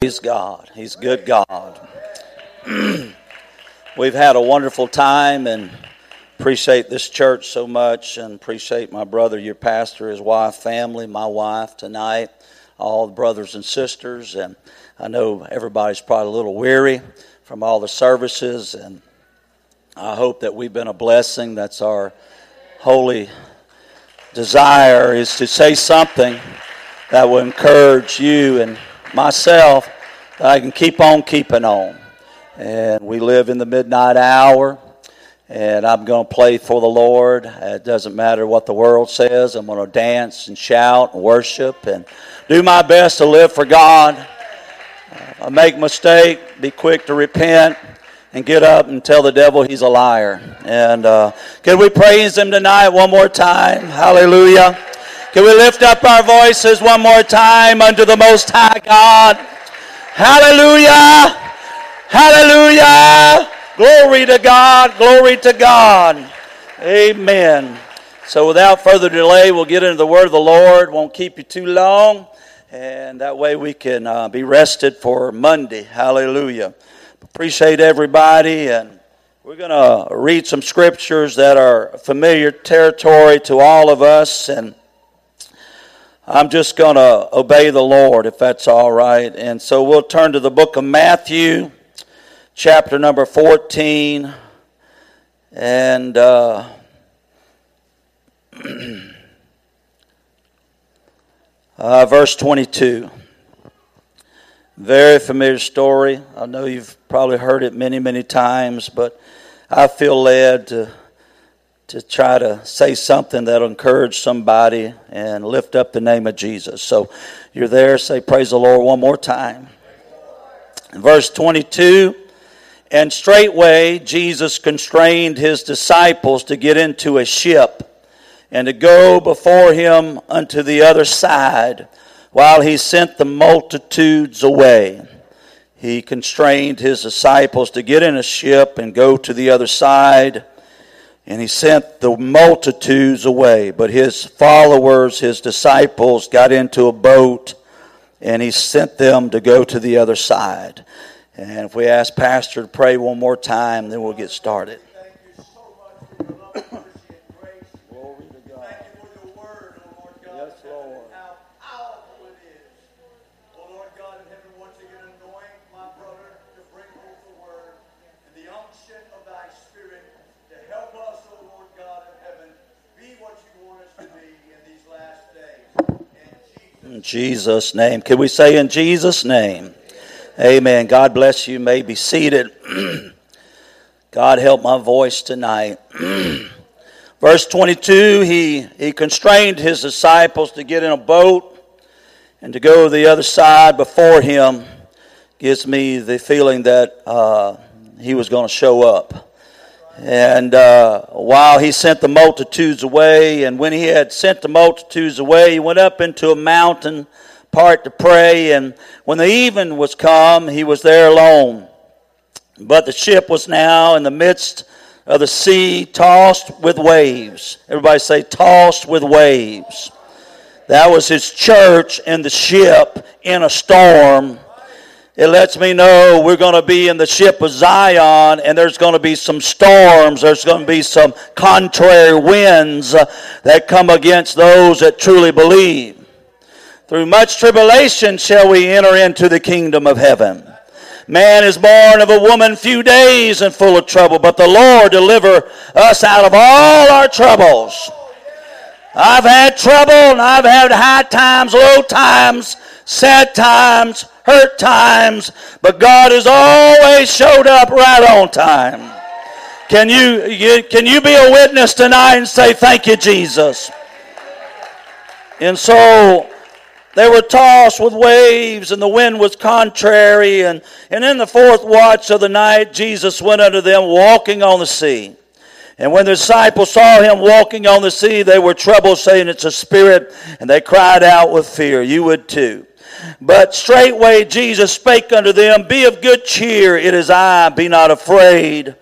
Praise God. He's good God. We've had a wonderful time and appreciate this church so much and appreciate my brother, your pastor, his wife, family, my wife tonight, all the brothers and sisters. And I know everybody's probably a little weary from all the services, and I hope that we've been a blessing. That's our holy desire is to say something that will encourage you and myself that I can keep on keeping on. And we live in the midnight hour, and I'm going to play for the Lord. It doesn't matter what the world says. I'm going to dance and shout and worship and do my best to live for God. Uh, I make mistake, be quick to repent and get up and tell the devil he's a liar. And uh, can we praise him tonight one more time? Hallelujah. Can we lift up our voices one more time unto the Most High God? Hallelujah! Hallelujah! Glory to God! Glory to God! Amen. So, without further delay, we'll get into the word of the Lord. Won't keep you too long, and that way we can uh, be rested for Monday. Hallelujah. Appreciate everybody, and we're going to read some scriptures that are familiar territory to all of us, and I'm just going to obey the Lord if that's all right. And so we'll turn to the book of Matthew, chapter number 14, and uh, uh, verse 22. Very familiar story. I know you've probably heard it many, many times, but I feel led to to try to say something that'll encourage somebody and lift up the name of Jesus. So you're there, say praise the Lord one more time. Verse 22 And straightway Jesus constrained his disciples to get into a ship and to go before him unto the other side while he sent the multitudes away. He constrained his disciples to get in a ship and go to the other side and he sent the multitudes away. But his followers, his disciples, got into a boat and he sent them to go to the other side. And if we ask Pastor to pray one more time, then we'll get started. Jesus' name. Can we say in Jesus' name? Amen. God bless you. you may be seated. God help my voice tonight. Verse 22 he, he constrained his disciples to get in a boat and to go to the other side before him. Gives me the feeling that uh, he was going to show up. And uh, while he sent the multitudes away, and when he had sent the multitudes away, he went up into a mountain part to pray. And when the even was come, he was there alone. But the ship was now in the midst of the sea, tossed with waves. Everybody say, tossed with waves. That was his church in the ship in a storm it lets me know we're going to be in the ship of Zion and there's going to be some storms. There's going to be some contrary winds uh, that come against those that truly believe. Through much tribulation shall we enter into the kingdom of heaven. Man is born of a woman few days and full of trouble, but the Lord deliver us out of all our troubles. I've had trouble and I've had high times, low times, sad times, hurt times, but God has always showed up right on time. Can you, you, can you be a witness tonight and say, Thank you, Jesus? And so they were tossed with waves, and the wind was contrary. And, and in the fourth watch of the night, Jesus went unto them walking on the sea. And when the disciples saw him walking on the sea, they were troubled, saying, It's a spirit. And they cried out with fear. You would too. But straightway Jesus spake unto them, Be of good cheer, it is I, be not afraid.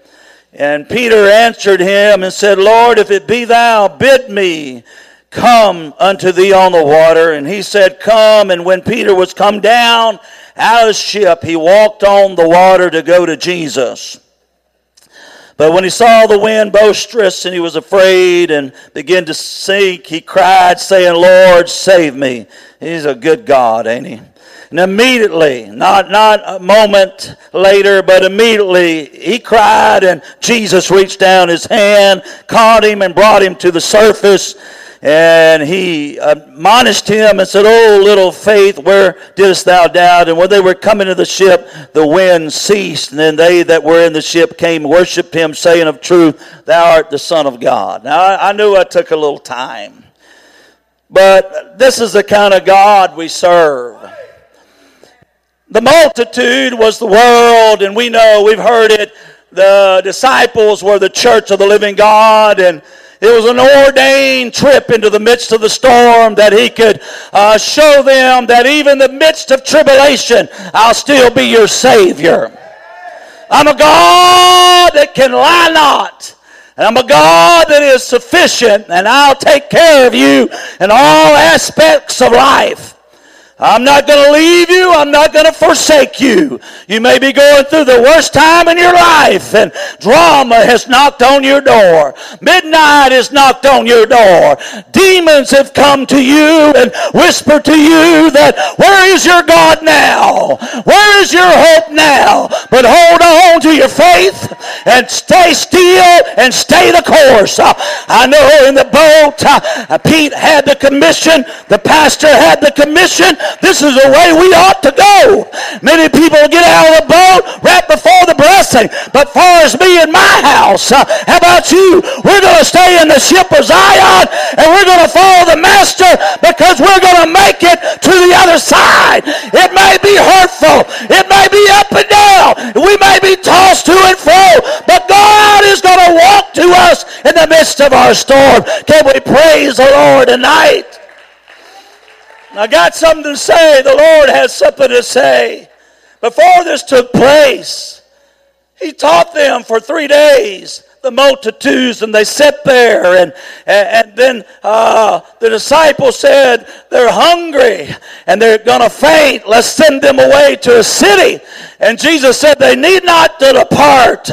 And Peter answered him and said, Lord, if it be thou, bid me come unto thee on the water. And he said, Come. And when Peter was come down out of the ship, he walked on the water to go to Jesus. But when he saw the wind boisterous and he was afraid and began to sink, he cried, saying, Lord, save me. He's a good God, ain't he? And immediately, not, not a moment later, but immediately, he cried, and Jesus reached down his hand, caught him, and brought him to the surface. And he admonished him and said, Oh, little faith, where didst thou doubt? And when they were coming to the ship, the wind ceased. And then they that were in the ship came and worshipped him, saying of truth, Thou art the Son of God. Now, I, I knew I took a little time. But this is the kind of God we serve. The multitude was the world, and we know, we've heard it. The disciples were the church of the living God, and it was an ordained trip into the midst of the storm that he could uh, show them that even in the midst of tribulation, I'll still be your Savior. I'm a God that can lie not. And I'm a God that is sufficient, and I'll take care of you in all aspects of life. I'm not going to leave you. I'm not going to forsake you. You may be going through the worst time in your life and drama has knocked on your door. Midnight has knocked on your door. Demons have come to you and whispered to you that where is your God now? Where is your hope now? But hold on to your faith and stay still and stay the course. I know in the boat, uh, Pete had the commission. The pastor had the commission. This is the way we ought to go. Many people get out of the boat right before the blessing. But far as me and my house, uh, how about you? We're going to stay in the ship of Zion and we're going to follow the master because we're going to make it to the other side. It may be hurtful. It may be up and down. We may be tossed to and fro. But God is going to walk to us in the midst of our storm. Can we praise the Lord tonight? I got something to say. The Lord has something to say. Before this took place, He taught them for three days the multitudes and they sat there and, and, and then uh, the disciples said they're hungry and they're going to faint. Let's send them away to a city. And jesus said they need not to depart.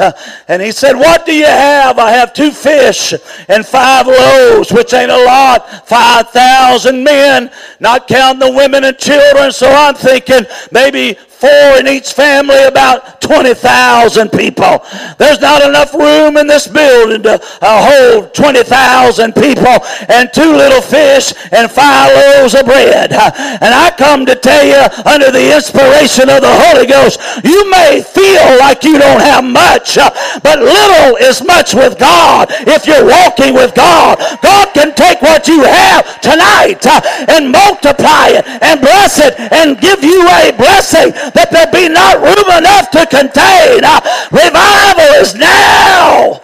And he said what do you have? I have two fish and five loaves which ain't a lot. 5000 men not counting the women and children. So i'm thinking maybe four in each family, about 20,000 people. There's not enough room in this building to uh, hold 20,000 people and two little fish and five loaves of bread. And I come to tell you, under the inspiration of the Holy Ghost, you may feel like you don't have much, but little is much with God if you're walking with God. God can take what you have tonight and multiply it and bless it and give you a blessing that there be not room enough to contain. Uh, revival is now.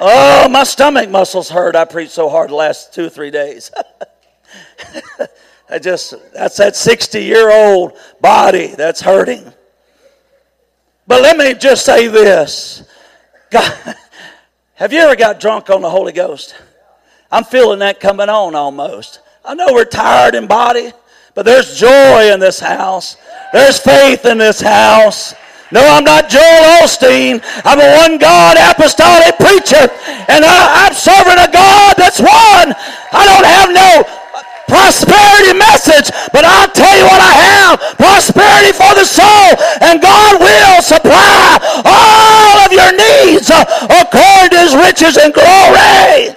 Oh, my stomach muscles hurt. I preached so hard the last two or three days. I just, that's that 60 year old body that's hurting. But let me just say this. God, have you ever got drunk on the Holy Ghost? I'm feeling that coming on almost. I know we're tired in body, but there's joy in this house. There's faith in this house. No, I'm not Joel Osteen. I'm a one God apostolic preacher. And I, am serving a God that's one. I don't have no prosperity message, but I'll tell you what I have prosperity for the soul. And God will supply all of your needs according to his riches and glory.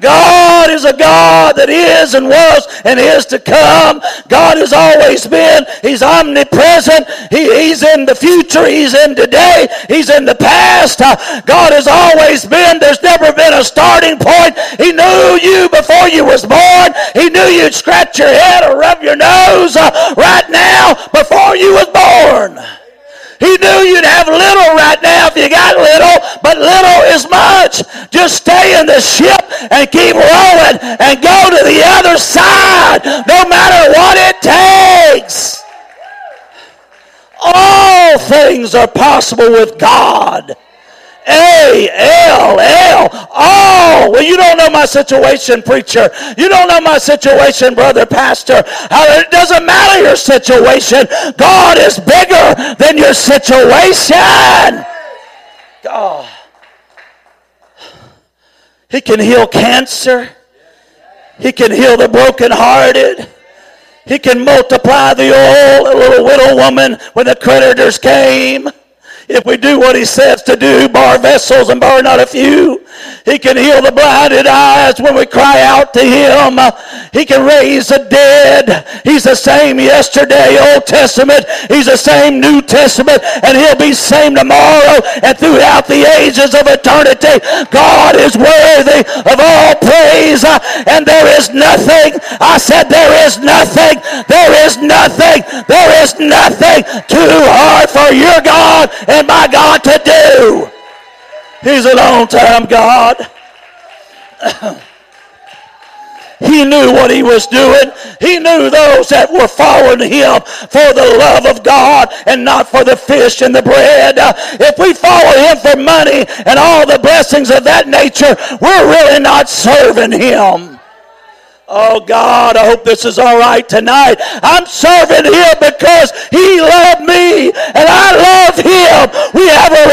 God is a God that is and was and is to come. God has always been. He's omnipresent. He, he's in the future. He's in today. He's in the past. Uh, God has always been. There's never been a starting point. He knew you before you was born. He knew you'd scratch your head or rub your nose uh, right now before you was born. He knew you'd have little right now if you got little, but little is much. Just stay in the ship and keep rolling and go to the other side no matter what it takes. All things are possible with God. A L. You don't know my situation, preacher. You don't know my situation, brother, pastor. It doesn't matter your situation. God is bigger than your situation. God. He can heal cancer. He can heal the brokenhearted. He can multiply the oil. Little widow woman when the creditors came. If we do what he says to do, bar vessels and bar not a few, he can heal the blinded eyes when we cry out to him. He can raise the dead. He's the same yesterday, Old Testament. He's the same New Testament, and he'll be same tomorrow and throughout the ages of eternity. God is worthy of all praise, and there is nothing. I said there is nothing. There is nothing. There is nothing too hard for your God my God to do. He's a long time God. He knew what he was doing. He knew those that were following him for the love of God and not for the fish and the bread. If we follow him for money and all the blessings of that nature, we're really not serving him. Oh God, I hope this is all right tonight. I'm serving Him because He loved me and I love Him. We have a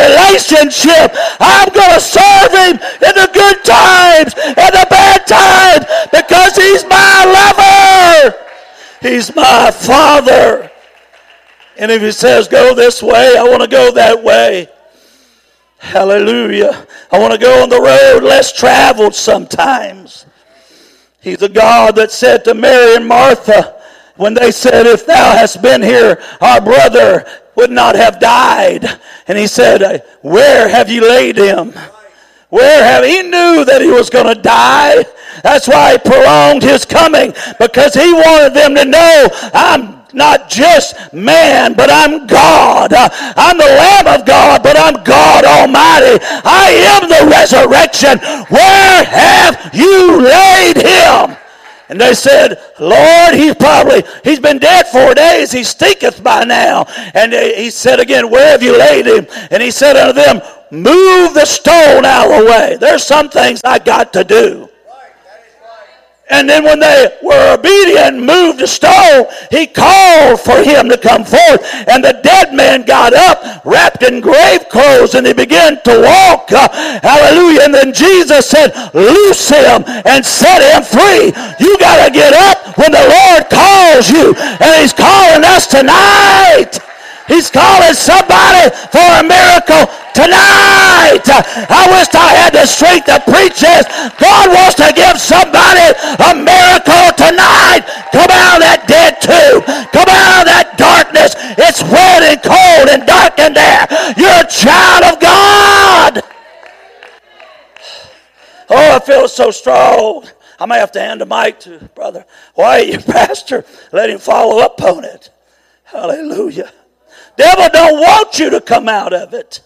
relationship. I'm going to serve Him in the good times and the bad times because He's my lover. He's my Father. And if He says, go this way, I want to go that way. Hallelujah. I want to go on the road less traveled sometimes. He's a God that said to Mary and Martha, when they said, If thou hast been here, our brother would not have died. And he said, Where have you laid him? Where have he knew that he was going to die? That's why he prolonged his coming because he wanted them to know I'm not just man, but I'm God. I'm the Lamb of God, but I'm God Almighty. I am the resurrection. Where have you laid him? And they said, Lord, he's probably, he's been dead four days. He stinketh by now. And he said again, where have you laid him? And he said unto them, move the stone out of the way. There's some things I got to do. And then when they were obedient moved the stone, he called for him to come forth. And the dead man got up, wrapped in grave clothes, and he began to walk. Hallelujah. And then Jesus said, Loose him and set him free. You get up when the Lord calls you. And he's calling us tonight. He's calling somebody for a miracle tonight. I wish I had the strength to preach this. God wants to give somebody a miracle tonight. Come out of that dead tomb. Come out of that darkness. It's wet and cold and dark in there. You're a child of God. Oh, I feel so strong. I may have to hand the mic to Brother Why, your pastor. Let him follow up on it. Hallelujah. Devil don't want you to come out of it.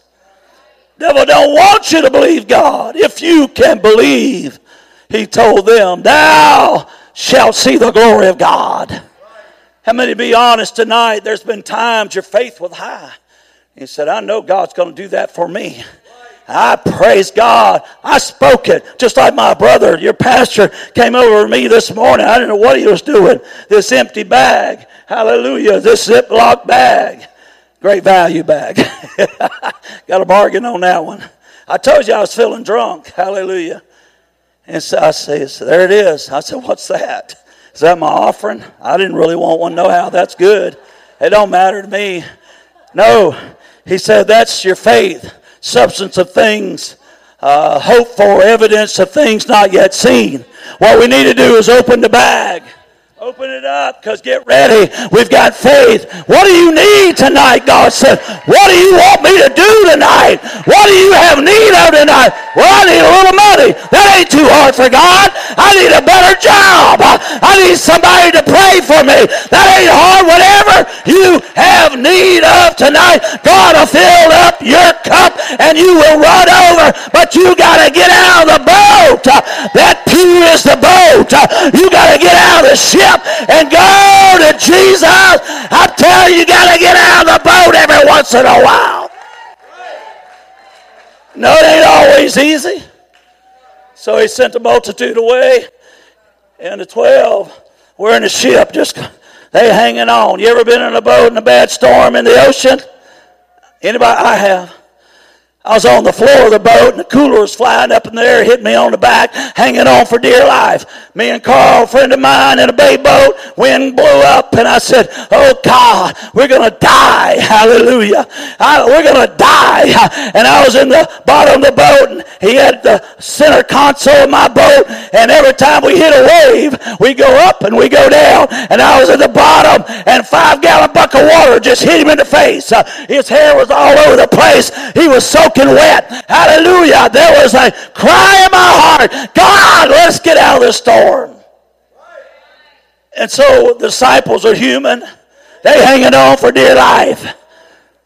Devil don't want you to believe God. If you can believe, he told them, thou shalt see the glory of God. How many be honest tonight? There's been times your faith was high. He said, I know God's going to do that for me. I praise God. I spoke it just like my brother, your pastor, came over to me this morning. I didn't know what he was doing. This empty bag. Hallelujah. This Ziploc bag. Great value bag. Got a bargain on that one. I told you I was feeling drunk. Hallelujah. And so I said, there it is. I said, what's that? Is that my offering? I didn't really want one. No how. That's good. It don't matter to me. No. He said, that's your faith. Substance of things. Uh, hope for evidence of things not yet seen. What we need to do is open the bag. Open it up because get ready. We've got faith. What do you need tonight? God said, What do you want me to do tonight? What do you have need of tonight? Well, I need a little money. That ain't too hard for God. I need a better job. I need somebody to pray for me. That ain't hard. Whatever you have need of tonight, God will fill up your cup and you will run over. But you got to get out of the boat. That pew is the boat. You got to get out of the ship and go to Jesus. I'm telling you, you got to get out of the boat every once in a while. No, it ain't always easy. So he sent the multitude away, and the twelve were in the ship, just they hanging on. You ever been in a boat in a bad storm in the ocean? Anybody? I have. I was on the floor of the boat and the cooler was flying up in the air, hit me on the back, hanging on for dear life. Me and Carl, friend of mine, in a bay boat, wind blew up and I said, Oh God, we're going to die. Hallelujah. I, we're going to die. And I was in the bottom of the boat and he had the center console of my boat. And every time we hit a wave, we go up and we go down. And I was at the bottom and five gallon bucket of water just hit him in the face. Uh, his hair was all over the place. He was so soaking wet. Hallelujah. There was a cry in my heart God, let's get out of this storm. And so disciples are human. They hanging on for dear life.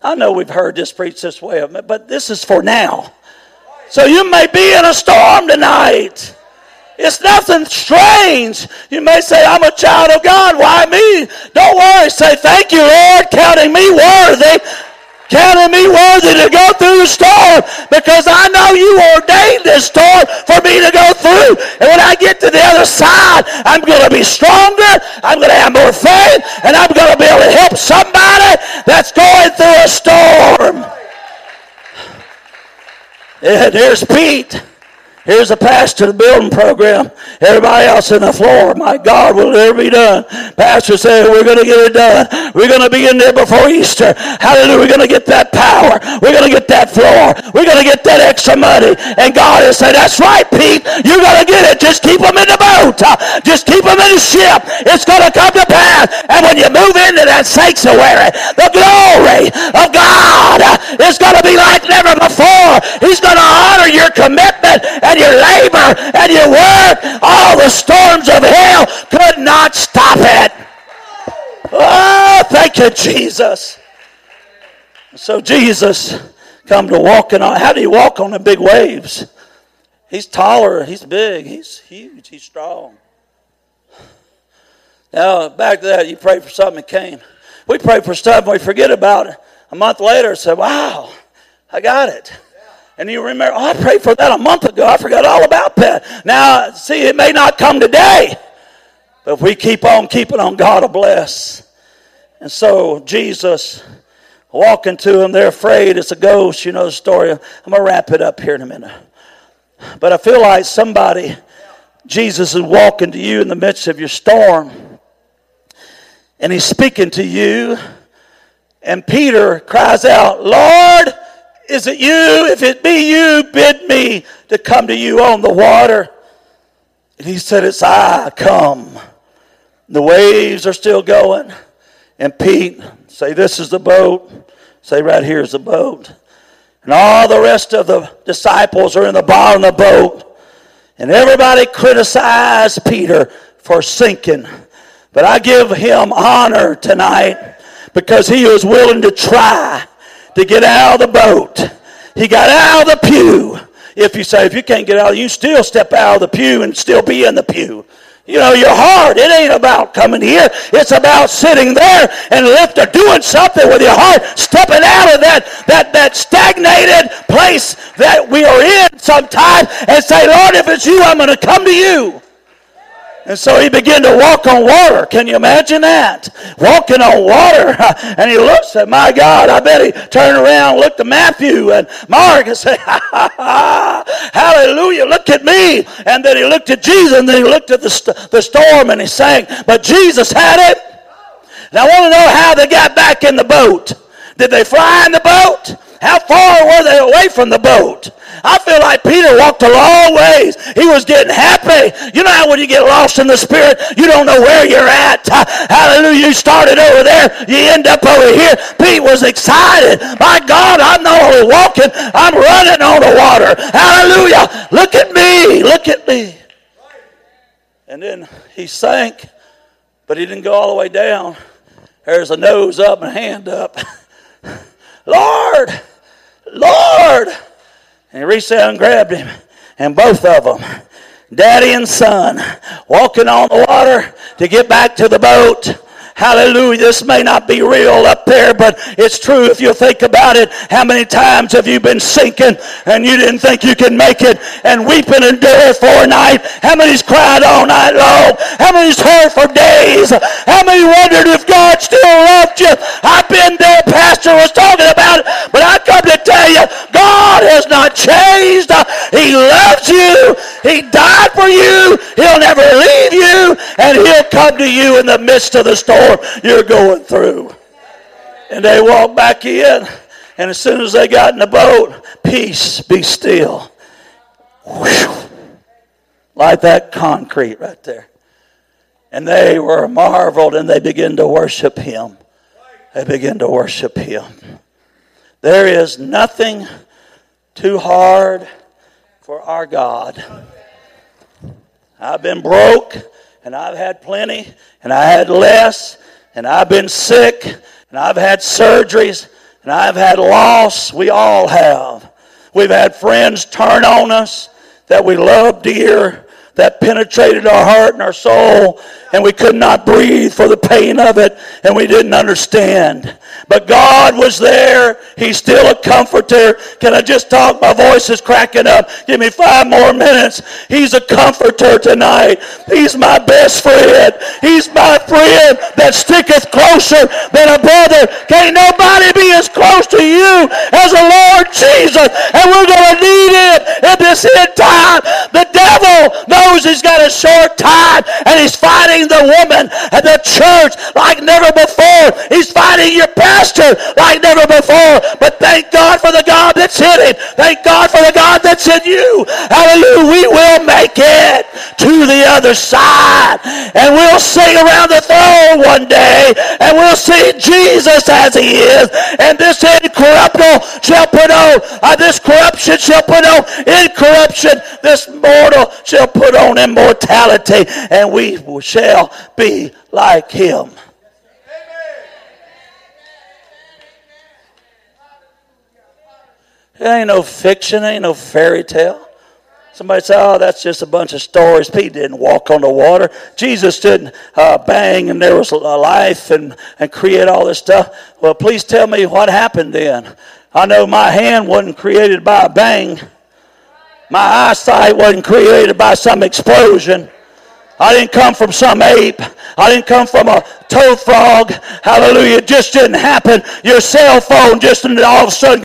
I know we've heard this preached this way, but this is for now. So you may be in a storm tonight. It's nothing strange. You may say, I'm a child of God. Why me? Don't worry. Say, thank you, Lord, counting me worthy counting me worthy to go through the storm because I know you ordained this storm for me to go through. And when I get to the other side, I'm going to be stronger, I'm going to have more faith, and I'm going to be able to help somebody that's going through a storm. And there's Pete. Here's a pastor the building program. Everybody else in the floor. My God, will it ever be done? Pastor said, we're going to get it done. We're going to be in there before Easter. Hallelujah. We're going to get that power. We're going to get that floor. We're going to get that extra money. And God has said, that's right, Pete. You're going to get it. Just keep them in the boat. Just keep them in the ship. It's going to come to pass. And when you move into that sanctuary, the glory of God is going to be like never before. He's going to honor your commitment and your labor and your work, all the storms of hell could not stop it. Oh, thank you, Jesus. So Jesus come to walking on. How do you walk on the big waves? He's taller, he's big, he's huge, he's strong. Now, back to that, you pray for something that came. We pray for stuff and we forget about it. A month later, say, wow, I got it. And you remember, oh, I prayed for that a month ago. I forgot all about that. Now, see, it may not come today, but if we keep on keeping on, God will bless. And so Jesus walking to them, they're afraid it's a ghost. You know the story. I'm going to wrap it up here in a minute. But I feel like somebody, Jesus is walking to you in the midst of your storm. And he's speaking to you. And Peter cries out, Lord, is it you? If it be you, bid me to come to you on the water. And he said, It's I, come. The waves are still going. And Pete, say, This is the boat. Say, Right here is the boat. And all the rest of the disciples are in the bottom of the boat. And everybody criticized Peter for sinking. But I give him honor tonight because he was willing to try to get out of the boat. He got out of the pew. If you say, if you can't get out, you still step out of the pew and still be in the pew. You know, your heart, it ain't about coming here. It's about sitting there and lifting, doing something with your heart, stepping out of that, that, that stagnated place that we are in sometimes and say, Lord, if it's you, I'm going to come to you. And so he began to walk on water. Can you imagine that? Walking on water. And he looks at, my God, I bet he turned around, looked at Matthew and Mark and said, ha, ha, ha, hallelujah, look at me. And then he looked at Jesus and then he looked at the, st- the storm and he sang, but Jesus had it. And I want to know how they got back in the boat. Did they fly in the boat? How far were they away from the boat? I feel like Peter walked a long ways. He was getting happy. You know how when you get lost in the spirit, you don't know where you're at. Hallelujah. You started over there, you end up over here. Pete was excited. My God, I'm not only walking, I'm running on the water. Hallelujah. Look at me. Look at me. And then he sank, but he didn't go all the way down. There's a nose up and a hand up. Lord, Lord. And he reached out and grabbed him. And both of them, daddy and son, walking on the water to get back to the boat. Hallelujah. This may not be real up there, but it's true if you think about it. How many times have you been sinking and you didn't think you could make it and weeping and dead for a night? How many's cried all night long? How many's hurt for days? How many wondered if God still loved you? I've been there. Pastor was talking about it, but I come to tell you, God has not changed. He loves you. He died for you. He'll never leave you, and He'll come to you in the midst of the storm you're going through. And they walked back in, and as soon as they got in the boat, peace, be still. Whew. Like that concrete right there. And they were marveled and they began to worship him. They began to worship him. There is nothing too hard for our God. I've been broke and I've had plenty and I had less and I've been sick and I've had surgeries and I've had loss. We all have. We've had friends turn on us that we love dear that penetrated our heart and our soul, and we could not breathe for the pain of it, and we didn't understand. But God was there. He's still a comforter. Can I just talk? My voice is cracking up. Give me five more minutes. He's a comforter tonight. He's my best friend. He's my friend that sticketh closer than a brother. Can't nobody be as close to you as the Lord Jesus. And we're going to need him in this end time. The he's got a short time and he's fighting the woman and the church like never before. He's fighting your pastor like never before. But thank God for the God that's in it. Thank God for the God that's in you. Hallelujah. We will make it to the other side. And we'll sing around the throne one day. And we'll see Jesus as he is. And this incorruptible shall put on, uh, this corruption shall put on incorruption. This mortal shall put on immortality. And we shall be like him. It ain't no fiction, ain't no fairy tale. Somebody say, oh, that's just a bunch of stories. Pete didn't walk on the water. Jesus didn't uh, bang and there was a life and, and create all this stuff. Well, please tell me what happened then. I know my hand wasn't created by a bang. My eyesight wasn't created by some explosion. I didn't come from some ape. I didn't come from a toad frog. Hallelujah. It just didn't happen. Your cell phone just all of a sudden